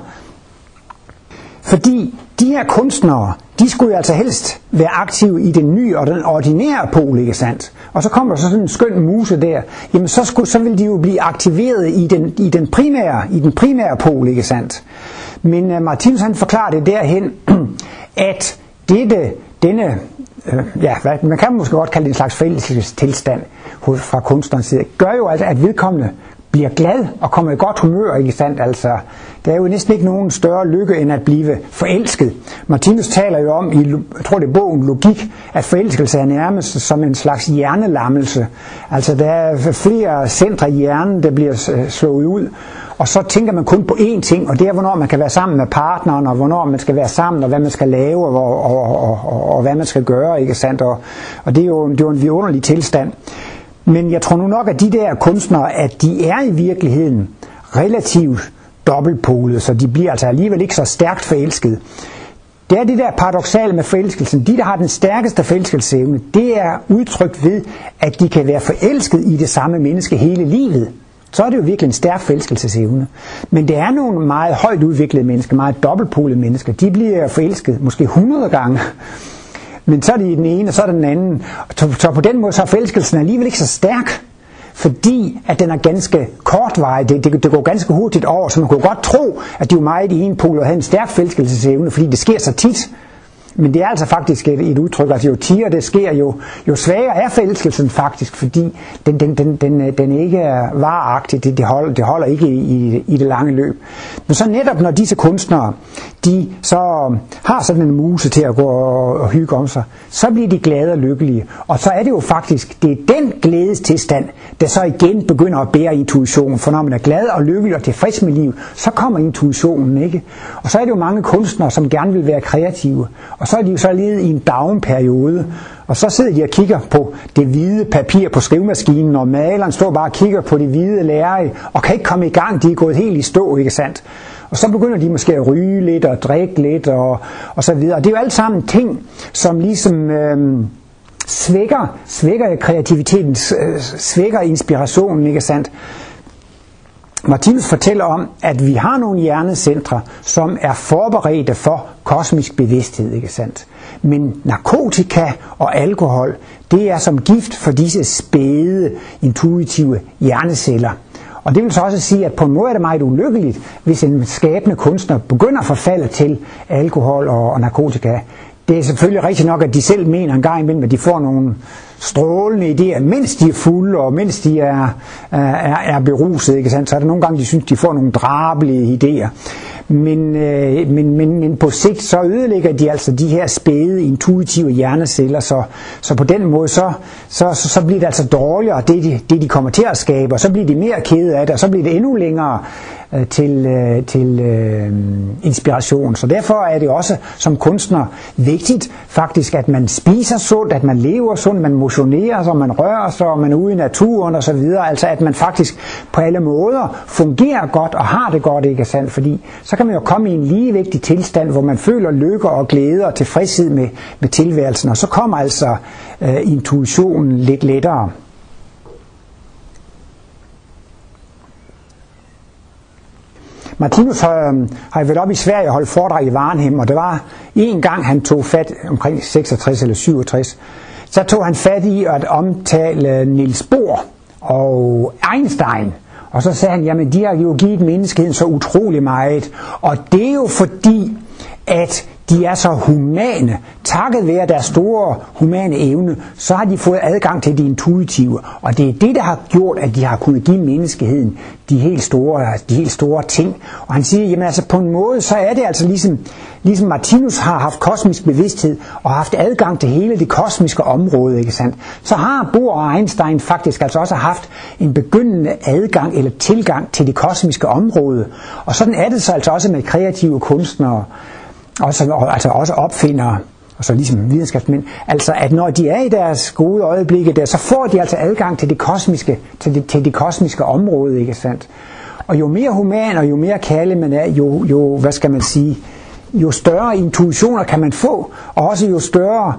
Fordi de her kunstnere, de skulle jo altså helst være aktive i den nye og den ordinære pol, ikke sandt? Og så kommer der så sådan en skøn muse der, jamen så, skulle, så vil de jo blive aktiveret i den, i den, primære, i den primære pol, ikke sandt? Men uh, Martinus han forklarer det derhen, at dette, denne, øh, ja, hvad, man kan måske godt kalde det en slags forældelsestilstand fra kunstnerens side, gør jo altså, at vedkommende bliver glad og kommer i godt humør, ikke sandt? Altså, der er jo næsten ikke nogen større lykke end at blive forelsket. Martinus taler jo om, i, jeg tror det er bogen Logik, at forelskelse er nærmest som en slags hjernelammelse. Altså der er flere centre i hjernen, der bliver slået ud, og så tænker man kun på én ting, og det er, hvornår man kan være sammen med partneren, og hvornår man skal være sammen, og hvad man skal lave, og, og, og, og, og hvad man skal gøre, ikke sandt? Og, og det er jo, det er jo en vidunderlig tilstand. Men jeg tror nu nok, at de der kunstnere, at de er i virkeligheden relativt dobbeltpolet, så de bliver altså alligevel ikke så stærkt forelsket. Det er det der paradoxale med forelskelsen. De, der har den stærkeste forelskelsesevne, det er udtrykt ved, at de kan være forelsket i det samme menneske hele livet. Så er det jo virkelig en stærk forelskelsesevne. Men det er nogle meget højt udviklede mennesker, meget dobbeltpolede mennesker. De bliver forelsket måske 100 gange men så er det i den ene, og så er det den anden. Så, på den måde så er forelskelsen alligevel ikke så stærk, fordi at den er ganske kortvarig. Det, det, det går ganske hurtigt over, så man kunne godt tro, at de er meget i en pol og havde en stærk forelskelsesevne, fordi det sker så tit. Men det er altså faktisk et, et udtryk, altså jo tiere det sker, jo, jo svagere er forelskelsen faktisk, fordi den, den, den, den, den ikke er varagtig, det, det, holder, det holder ikke i, i det lange løb. Men så netop når disse kunstnere, de så har sådan en muse til at gå og, og hygge om sig, så bliver de glade og lykkelige. Og så er det jo faktisk, det er den glædestilstand, der så igen begynder at bære intuition. For når man er glad og lykkelig og tilfreds med livet, så kommer intuitionen, ikke? Og så er det jo mange kunstnere, som gerne vil være kreative. Og så er de jo så levet i en down-periode, og så sidder de og kigger på det hvide papir på skrivemaskinen, og maleren står bare og kigger på det hvide lærre, og kan ikke komme i gang, de er gået helt i stå, ikke sandt? Og så begynder de måske at ryge lidt og drikke lidt og, og så videre. Og det er jo alt sammen ting, som ligesom øh, svækker, svækker kreativiteten, øh, svækker inspirationen, ikke sandt? Martinus fortæller om, at vi har nogle hjernecentre, som er forberedte for kosmisk bevidsthed, ikke sandt? Men narkotika og alkohol, det er som gift for disse spæde, intuitive hjerneceller. Og det vil så også sige, at på en måde er det meget ulykkeligt, hvis en skabende kunstner begynder at forfalde til alkohol og narkotika. Det er selvfølgelig rigtigt nok, at de selv mener en gang imellem, at de får nogle strålende idéer, mens de er fulde og mens de er, er, er beruset. Ikke sandt? Så er der nogle gange, de synes, de får nogle drabelige idéer. Men, øh, men, men, men på sigt så ødelægger de altså de her spæde, intuitive hjerneceller, så, så på den måde så, så, så, så bliver det altså dårligere, det de, det de kommer til at skabe, og så bliver de mere kede af det, og så bliver det endnu længere øh, til, øh, til øh, inspiration. Så derfor er det også som kunstner vigtigt faktisk, at man spiser sundt, at man lever sundt, man motionerer sig, man rører sig, man er ude i naturen og så videre. Altså at man faktisk på alle måder fungerer godt og har det godt, ikke sandt? Fordi så kan man jo komme i en ligevægtig tilstand, hvor man føler lykke og glæde og tilfredshed med, med tilværelsen, og så kommer altså øh, intuitionen lidt lettere. Martinus har, øh, har været op i Sverige og holdt foredrag i Varnhem, og det var en gang, han tog fat omkring 66 eller 67, så tog han fat i at omtale Niels Bohr og Einstein. Og så sagde han, jamen de har jo givet menneskeheden så utrolig meget. Og det er jo fordi, at de er så humane. Takket være deres store humane evne, så har de fået adgang til det intuitive. Og det er det, der har gjort, at de har kunnet give menneskeheden de helt store, de helt store ting. Og han siger, jamen altså på en måde, så er det altså ligesom, ligesom Martinus har haft kosmisk bevidsthed og haft adgang til hele det kosmiske område, ikke sandt? Så har Bohr og Einstein faktisk altså også haft en begyndende adgang eller tilgang til det kosmiske område. Og sådan er det så altså også med kreative kunstnere også, altså også opfinder, og så ligesom videnskabsmænd, altså at når de er i deres gode øjeblikke der, så får de altså adgang til det kosmiske, til det, til det kosmiske område, ikke sandt? Og jo mere human og jo mere kærlig man er, jo, jo hvad skal man sige, jo større intuitioner kan man få, og også jo større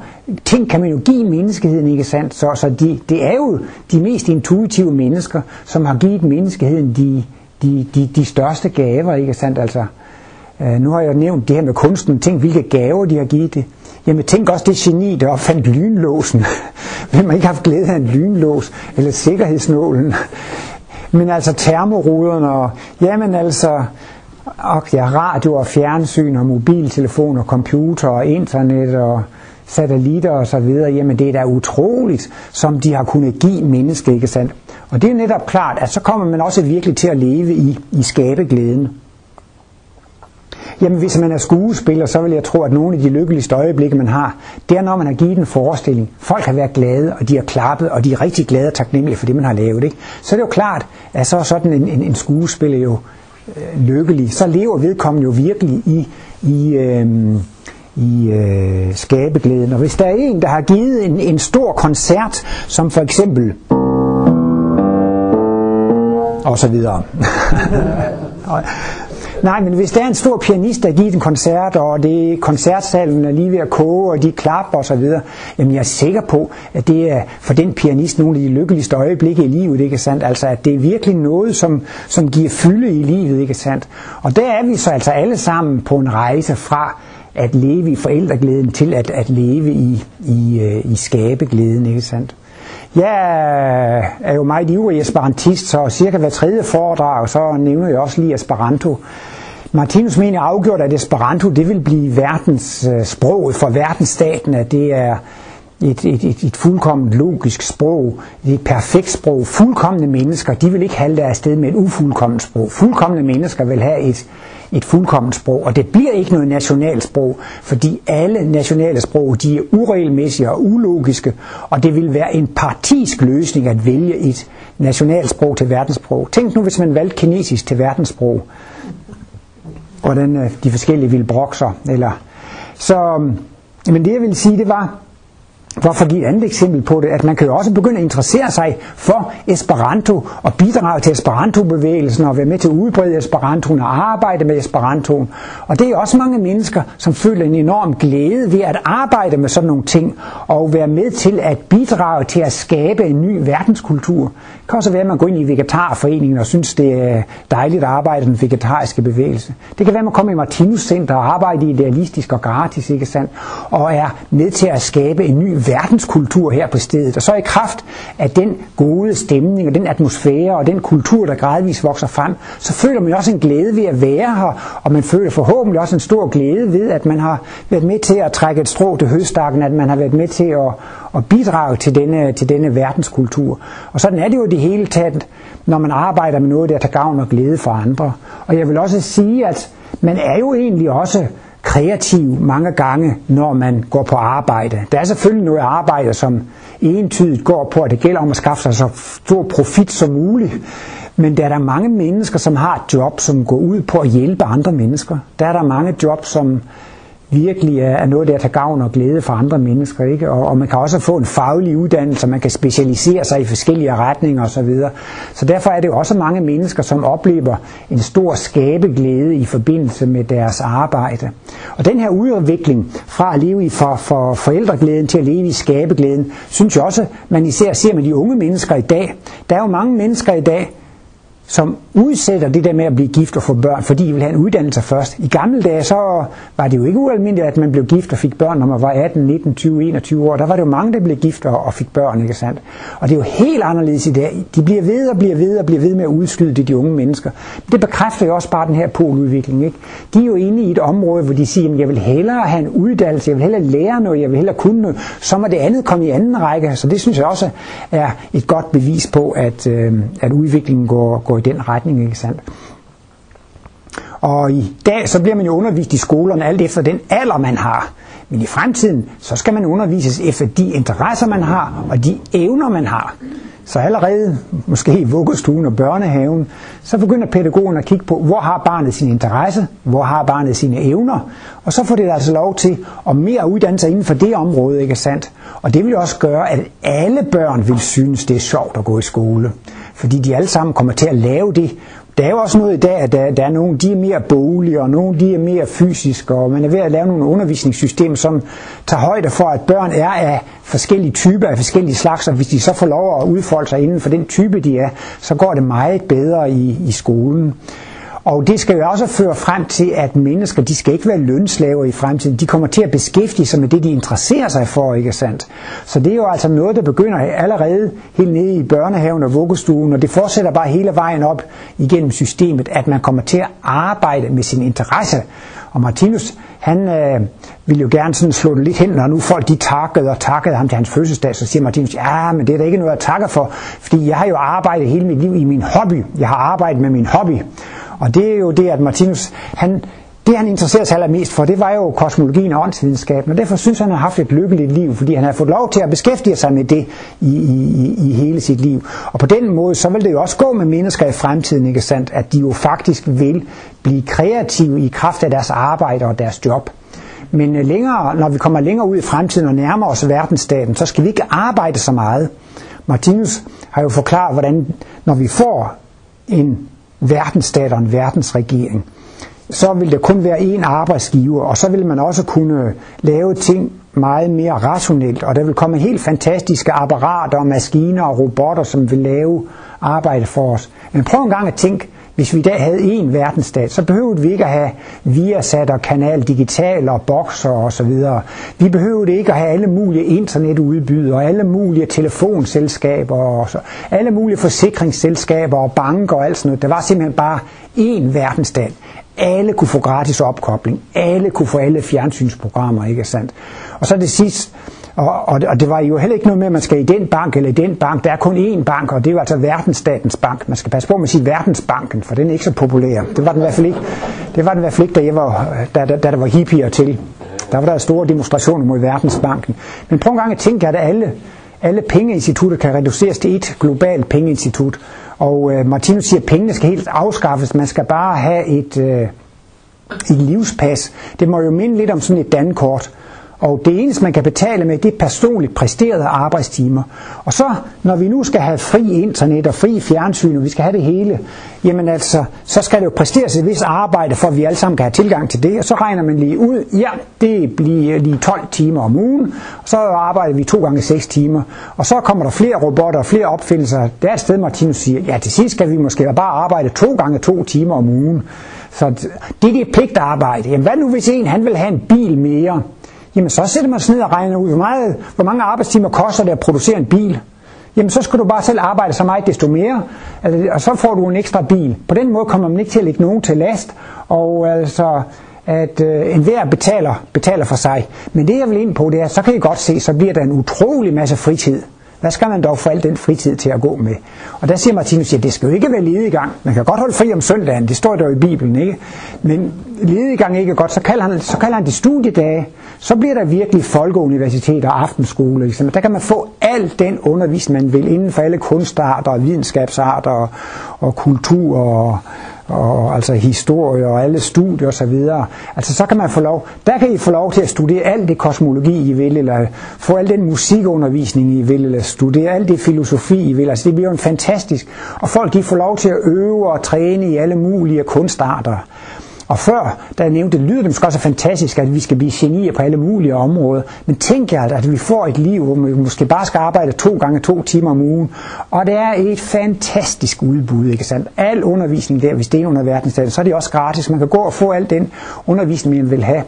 ting kan man jo give menneskeheden, ikke sandt? Så, så de, det er jo de mest intuitive mennesker, som har givet menneskeheden de, de, de, de største gaver, ikke sandt? Altså, øh, nu har jeg nævnt det her med kunsten, tænk hvilke gaver de har givet det. Jamen tænk også det geni, der opfandt lynlåsen. Hvem har ikke haft glæde af en lynlås, eller sikkerhedsnålen? Men altså termoruderne, og jamen altså, og ja, radio og fjernsyn og mobiltelefon og computer og internet og satellitter og så videre, jamen det er da utroligt, som de har kunnet give mennesket, ikke sandt? Og det er netop klart, at så kommer man også virkelig til at leve i, i skabeglæden. Jamen hvis man er skuespiller, så vil jeg tro, at nogle af de lykkeligste øjeblikke, man har, det er, når man har givet en forestilling. Folk har været glade, og de har klappet, og de er rigtig glade og taknemmelige for det, man har lavet. Ikke? Så er det jo klart, at så er sådan en, en, en skuespiller jo øh, lykkelig. Så lever vedkommende jo virkelig i, i, øh, i øh, skabeglæden. Og hvis der er en, der har givet en, en stor koncert, som for eksempel og så videre. Nej, men hvis der er en stor pianist, der giver en koncert, og det er koncertsalen er lige ved at koge, og de klapper og så videre, jamen jeg er sikker på, at det er for den pianist nogle af de lykkeligste øjeblikke i livet, ikke sandt? Altså, at det er virkelig noget, som, som giver fylde i livet, ikke sandt? Og der er vi så altså alle sammen på en rejse fra at leve i forældreglæden til at, at leve i, i, øh, i skabeglæden, ikke sandt? Jeg er jo meget ivrig esperantist, så cirka hver tredje foredrag, så nævner jeg også lige Esperanto. Martinus mener afgjort, at Esperanto det vil blive verdens øh, sprog for verdensstaten, at det er et, et, et, et fuldkommen logisk sprog, et perfekt sprog. Fuldkommende mennesker, de vil ikke halde deres sted med et ufuldkomment sprog. Fuldkommende mennesker vil have et, et fuldkommen sprog, og det bliver ikke noget nationalsprog, fordi alle nationale sprog, de er uregelmæssige og ulogiske, og det vil være en partisk løsning at vælge et nationalsprog til verdenssprog. Tænk nu, hvis man valgte kinesisk til verdenssprog, hvordan øh, de forskellige ville brokke sig. Eller, så, øhm, men det jeg ville sige, det var, Hvorfor give et andet eksempel på det? At man kan jo også begynde at interessere sig for Esperanto og bidrage til Esperanto-bevægelsen og være med til at udbrede Esperantoen og arbejde med Esperantoen. Og det er også mange mennesker, som føler en enorm glæde ved at arbejde med sådan nogle ting og være med til at bidrage til at skabe en ny verdenskultur. Det kan også være, at man går ind i vegetarforeningen og synes, det er dejligt at arbejde i den vegetariske bevægelse. Det kan være, at man kommer i Martinus Center og arbejder idealistisk og gratis, ikke sandt? Og er med til at skabe en ny verdenskultur her på stedet. Og så i kraft af den gode stemning og den atmosfære og den kultur, der gradvist vokser frem, så føler man også en glæde ved at være her, og man føler forhåbentlig også en stor glæde ved, at man har været med til at trække et strå til høstakken, at man har været med til at, at bidrage til denne, til denne verdenskultur. Og sådan er det jo det hele taget, når man arbejder med noget, der tager gavn og glæde for andre. Og jeg vil også sige, at man er jo egentlig også kreativ mange gange, når man går på arbejde. Der er selvfølgelig noget arbejde, som entydigt går på, at det gælder om at skaffe sig så stor profit som muligt. Men der er der mange mennesker, som har et job, som går ud på at hjælpe andre mennesker. Der er der mange job, som virkelig er noget, der tager gavn og glæde for andre mennesker. Ikke? Og, og man kan også få en faglig uddannelse, man kan specialisere sig i forskellige retninger osv. Så, så derfor er det også mange mennesker, som oplever en stor skabeglæde i forbindelse med deres arbejde. Og den her udvikling fra at leve i for, for forældreglæden til at leve i skabeglæden, synes jeg også, man især ser med de unge mennesker i dag. Der er jo mange mennesker i dag, som udsætter det der med at blive gift og få børn, fordi de vil have en uddannelse først. I gamle dage, så var det jo ikke ualmindeligt, at man blev gift og fik børn, når man var 18, 19, 20, 21 år. Der var det jo mange, der blev gift og fik børn, ikke sandt? Og det er jo helt anderledes i dag. De bliver ved og bliver ved og bliver ved med at udskyde det, de unge mennesker. Det bekræfter jo også bare den her poludvikling, ikke? De er jo inde i et område, hvor de siger, at jeg vil hellere have en uddannelse, jeg vil hellere lære noget, jeg vil hellere kunne noget. Så må det andet komme i anden række. Så det synes jeg også er et godt bevis på, at, øh, at udviklingen går, går i den retning, ikke sandt? Og i dag, så bliver man jo undervist i skolerne alt efter den alder, man har. Men i fremtiden, så skal man undervises efter de interesser, man har, og de evner, man har. Så allerede, måske i vuggestuen og børnehaven, så begynder pædagogen at kigge på, hvor har barnet sin interesse, hvor har barnet sine evner, og så får det altså lov til at mere uddanne sig inden for det område, ikke sandt? Og det vil jo også gøre, at alle børn vil synes, det er sjovt at gå i skole. Fordi de alle sammen kommer til at lave det, der er jo også noget i dag, at der, der er nogle, de er mere bolige, og nogle de er mere fysiske, og man er ved at lave nogle undervisningssystemer, som tager højde for, at børn er af forskellige typer, af forskellige slags, og hvis de så får lov at udfolde sig inden for den type, de er, så går det meget bedre i, i skolen. Og det skal jo også føre frem til, at mennesker, de skal ikke være lønslaver i fremtiden. De kommer til at beskæftige sig med det, de interesserer sig for, ikke sandt? Så det er jo altså noget, der begynder allerede helt nede i børnehaven og vuggestuen, og det fortsætter bare hele vejen op igennem systemet, at man kommer til at arbejde med sin interesse. Og Martinus, han øh, ville jo gerne sådan slå det lidt hen, når nu folk de takkede og takkede ham til hans fødselsdag, så siger Martinus, ja, men det er da ikke noget at takke for, fordi jeg har jo arbejdet hele mit liv i min hobby. Jeg har arbejdet med min hobby. Og det er jo det, at Martinus, han, det han interesserer sig allermest for, det var jo kosmologien og åndsvidenskaben, og derfor synes han, han har haft et lykkeligt liv, fordi han har fået lov til at beskæftige sig med det i, i, i hele sit liv. Og på den måde, så vil det jo også gå med mennesker i fremtiden, ikke sandt, at de jo faktisk vil blive kreative i kraft af deres arbejde og deres job. Men øh, længere, når vi kommer længere ud i fremtiden og nærmer os verdensstaten, så skal vi ikke arbejde så meget. Martinus har jo forklaret, hvordan når vi får en verdensstat og en verdensregering, så vil der kun være én arbejdsgiver, og så vil man også kunne lave ting meget mere rationelt, og der vil komme helt fantastiske apparater og maskiner og robotter, som vil lave arbejde for os. Men prøv en gang at tænke, hvis vi i dag havde én verdensstat, så behøvede vi ikke at have Viasat og Kanal Digital og Boxer og så videre. Vi behøvede ikke at have alle mulige internetudbydere og alle mulige telefonselskaber og så, alle mulige forsikringsselskaber og banker og alt sådan noget. Der var simpelthen bare én verdensstat. Alle kunne få gratis opkobling. Alle kunne få alle fjernsynsprogrammer, ikke sandt? Og så det sidste, og, og, og det var jo heller ikke noget med, at man skal i den bank eller i den bank. Der er kun én bank, og det er jo altså verdensstatens bank. Man skal passe på med at sige verdensbanken, for den er ikke så populær. Det var den i hvert fald ikke, det var den i hvert fald ikke da, jeg var, da, da, da der var hippier til. Der var der store demonstrationer mod verdensbanken. Men prøv en gang at tænke, at alle, alle pengeinstitutter kan reduceres til et globalt pengeinstitut. Og øh, Martinus siger, at pengene skal helt afskaffes. Man skal bare have et, øh, et livspas. Det må jo minde lidt om sådan et dankort. Og det eneste, man kan betale med, det er personligt præsterede arbejdstimer. Og så, når vi nu skal have fri internet og fri fjernsyn, og vi skal have det hele, jamen altså, så skal det jo præsteres et vis arbejde, for at vi alle sammen kan have tilgang til det. Og så regner man lige ud, ja, det bliver lige 12 timer om ugen, og så arbejder vi to gange 6 timer. Og så kommer der flere robotter og flere opfindelser. Der er et sted, Martinus siger, ja, til sidst skal vi måske bare arbejde to gange to timer om ugen. Så det er det pligtarbejde. Jamen hvad nu, hvis en han vil have en bil mere? Jamen så sætter man sig ned og regner ud, hvor, meget, hvor mange arbejdstimer koster det at producere en bil. Jamen så skal du bare selv arbejde så meget desto mere, altså, og så får du en ekstra bil. På den måde kommer man ikke til at lægge nogen til last, og altså at øh, enhver betaler, betaler for sig. Men det jeg vil ind på, det er, så kan I godt se, så bliver der en utrolig masse fritid. Hvad skal man dog få al den fritid til at gå med? Og der siger Martinus, at det skal jo ikke være ledegang. Man kan godt holde fri om søndagen, det står der jo i Bibelen, ikke? Men ledegang ikke er godt, så kalder, han, så kalder han det studiedage. Så bliver der virkelig folkeuniversitet og aftenskole. Ligesom. Der kan man få al den undervisning, man vil, inden for alle kunstarter og videnskabsarter og, og kultur og, og altså historie og alle studier og så videre. Altså så kan man få lov, der kan I få lov til at studere alt det kosmologi I vil, eller få al den musikundervisning I vil, eller studere alt det filosofi I vil. Altså det bliver jo en fantastisk. Og folk de får lov til at øve og træne i alle mulige kunstarter. Og før, da jeg nævnte, det lyder det måske også fantastisk, at vi skal blive genier på alle mulige områder. Men tænk jer, at vi får et liv, hvor vi måske bare skal arbejde to gange to timer om ugen. Og det er et fantastisk udbud, ikke sandt? Al undervisning der, hvis det er under verdensdagen, så er det også gratis. Man kan gå og få al den undervisning, man vil have.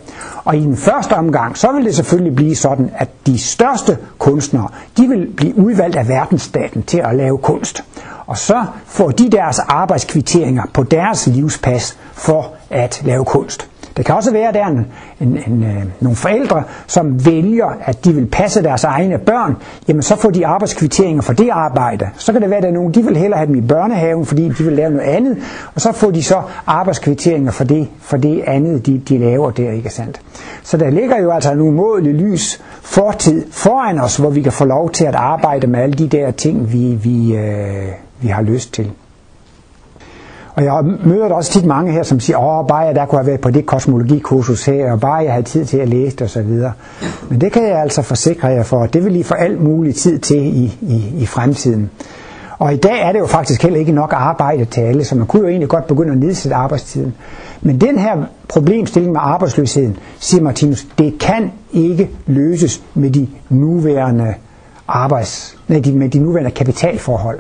Og i den første omgang, så vil det selvfølgelig blive sådan, at de største kunstnere, de vil blive udvalgt af verdensstaten til at lave kunst. Og så får de deres arbejdskvitteringer på deres livspas for at lave kunst. Det kan også være, at der er en, en, en, øh, nogle forældre, som vælger, at de vil passe deres egne børn. Jamen, så får de arbejdskvitteringer for det arbejde. Så kan det være, at der er nogen, de vil hellere have dem i børnehaven, fordi de vil lave noget andet. Og så får de så arbejdskvitteringer for det, for det andet, de, de laver der, ikke sandt? Så der ligger jo altså en umådelig lys fortid foran os, hvor vi kan få lov til at arbejde med alle de der ting, vi, vi, øh, vi har lyst til. Og jeg møder der også tit mange her, som siger, åh, bare jeg der kunne have været på det kosmologikursus her, og bare jeg havde tid til at læse det osv. Men det kan jeg altså forsikre jer for, det vil I få alt mulig tid til i, i, i fremtiden. Og i dag er det jo faktisk heller ikke nok arbejde til alle, så man kunne jo egentlig godt begynde at nedsætte arbejdstiden. Men den her problemstilling med arbejdsløsheden, siger Martinus, det kan ikke løses med de nuværende arbejds, nej, med de nuværende kapitalforhold.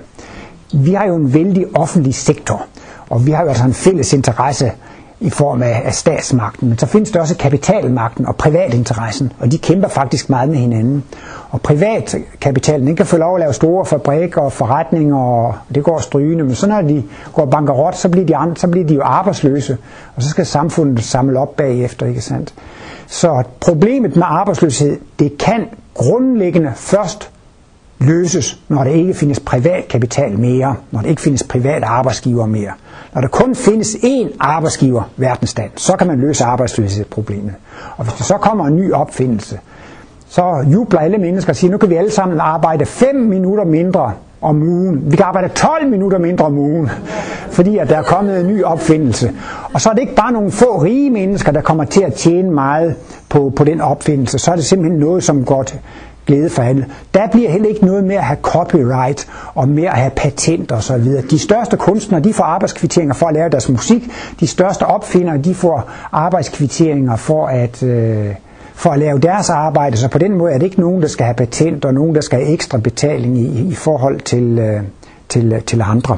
Vi har jo en vældig offentlig sektor, og vi har jo altså en fælles interesse i form af, af statsmagten, men så findes der også kapitalmagten og privatinteressen, og de kæmper faktisk meget med hinanden. Og privatkapitalen, den kan få lov at lave store fabrikker og forretninger, og det går strygende, men så når de går bankerot, så bliver de, andre, så bliver de jo arbejdsløse, og så skal samfundet samle op bagefter, ikke sandt? Så problemet med arbejdsløshed, det kan grundlæggende først løses, når der ikke findes privat kapital mere, når der ikke findes private arbejdsgiver mere. Når der kun findes én arbejdsgiver, verdensstand, så kan man løse arbejdsløshedsproblemet. Og hvis der så kommer en ny opfindelse, så jubler alle mennesker og siger, nu kan vi alle sammen arbejde 5 minutter mindre om ugen. Vi kan arbejde 12 minutter mindre om ugen, fordi at der er kommet en ny opfindelse. Og så er det ikke bare nogle få rige mennesker, der kommer til at tjene meget på, på den opfindelse. Så er det simpelthen noget, som går til glæde for alle. Der bliver heller ikke noget med at have copyright og med at have patent og så videre. De største kunstnere, de får arbejdskvitteringer for at lave deres musik. De største opfindere, de får arbejdskvitteringer for at... Øh, for at lave deres arbejde, så på den måde er det ikke nogen, der skal have patent, og nogen, der skal have ekstra betaling i, i forhold til, øh, til, øh, til andre.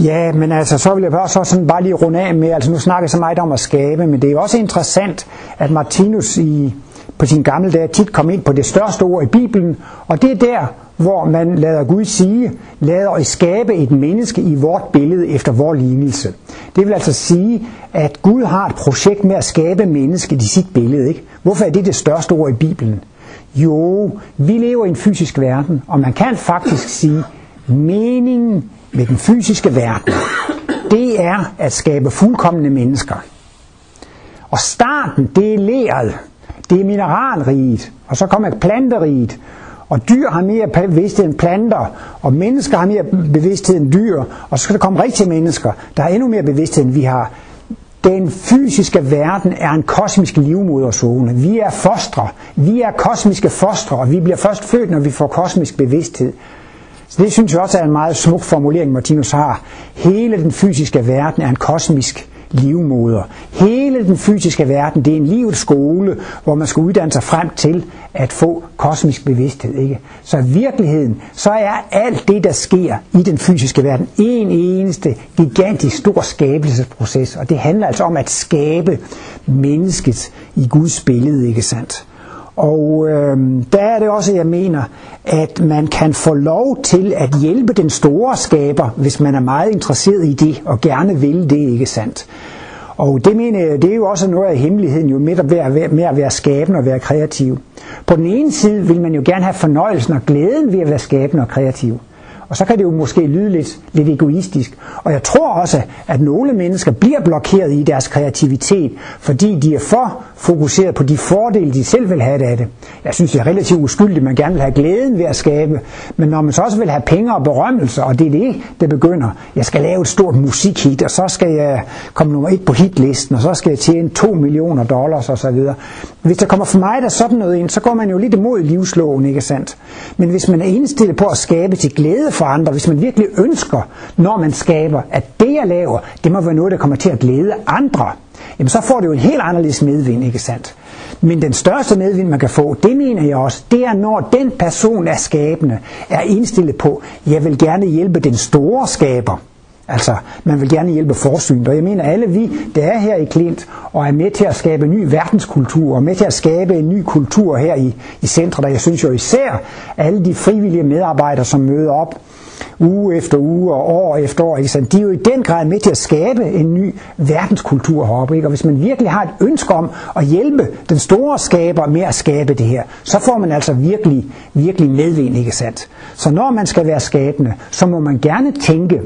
Ja, men altså, så vil jeg bare så sådan bare lige runde af med, altså nu snakker jeg så meget om at skabe, men det er jo også interessant, at Martinus i, på sin gamle dag tit kom ind på det største ord i Bibelen, og det er der, hvor man lader Gud sige, lader at skabe et menneske i vort billede efter vor lignelse. Det vil altså sige, at Gud har et projekt med at skabe mennesket i sit billede. Ikke? Hvorfor er det det største ord i Bibelen? Jo, vi lever i en fysisk verden, og man kan faktisk sige, meningen med den fysiske verden, det er at skabe fuldkommende mennesker. Og starten, det er læret, det er mineralriget, og så kommer planteriget, og dyr har mere bevidsthed end planter, og mennesker har mere bevidsthed end dyr, og så skal der komme rigtige mennesker, der har endnu mere bevidsthed end vi har. Den fysiske verden er en kosmisk livmoderzone. Vi er fostre. Vi er kosmiske fostre, og vi bliver først født, når vi får kosmisk bevidsthed. Så det synes jeg også er en meget smuk formulering, Martinus har. Hele den fysiske verden er en kosmisk livmoder. Hele den fysiske verden, det er en livets skole, hvor man skal uddanne sig frem til at få kosmisk bevidsthed. Ikke? Så i virkeligheden, så er alt det, der sker i den fysiske verden, en eneste gigantisk stor skabelsesproces, og det handler altså om at skabe mennesket i Guds billede, ikke sandt? Og øh, der er det også, jeg mener, at man kan få lov til at hjælpe den store skaber, hvis man er meget interesseret i det, og gerne vil det, ikke sandt? Og det mener jeg, det er jo også noget af hemmeligheden jo med at være, med at være skabende og være kreativ. På den ene side vil man jo gerne have fornøjelsen og glæden ved at være skabende og kreativ. Og så kan det jo måske lyde lidt, lidt egoistisk. Og jeg tror også, at nogle mennesker bliver blokeret i deres kreativitet, fordi de er for fokuseret på de fordele, de selv vil have af det. Jeg synes, det er relativt uskyldigt, man gerne vil have glæden ved at skabe, men når man så også vil have penge og berømmelse, og det er det, der begynder, jeg skal lave et stort musikhit, og så skal jeg komme nummer et på hitlisten, og så skal jeg tjene 2 millioner dollars osv. Hvis der kommer for mig der sådan noget ind, så går man jo lidt imod livsloven, ikke sandt? Men hvis man er indstillet på at skabe til glæde for andre, hvis man virkelig ønsker, når man skaber, at det jeg laver, det må være noget, der kommer til at glæde andre, jamen så får det jo en helt anderledes medvind, ikke sandt? Men den største medvind, man kan få, det mener jeg også, det er, når den person er skabende, er indstillet på, jeg vil gerne hjælpe den store skaber. Altså, man vil gerne hjælpe forsynet, og jeg mener, alle vi, der er her i Klint, og er med til at skabe en ny verdenskultur, og med til at skabe en ny kultur her i, i centret, og jeg synes jo især, alle de frivillige medarbejdere, som møder op uge efter uge og år efter år. Ikke? Så de er jo i den grad med til at skabe en ny verdenskultur heroppe. Ikke? Og hvis man virkelig har et ønske om at hjælpe den store skaber med at skabe det her, så får man altså virkelig, virkelig medvind, ikke sandt? Så når man skal være skabende, så må man gerne tænke,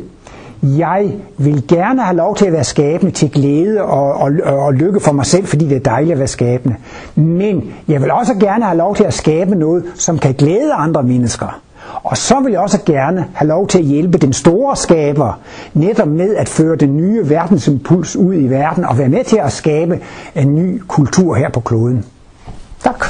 jeg vil gerne have lov til at være skabende til glæde og, og, og lykke for mig selv, fordi det er dejligt at være skabende. Men jeg vil også gerne have lov til at skabe noget, som kan glæde andre mennesker. Og så vil jeg også gerne have lov til at hjælpe den store skaber netop med at føre den nye verdensimpuls ud i verden og være med til at skabe en ny kultur her på kloden. Tak.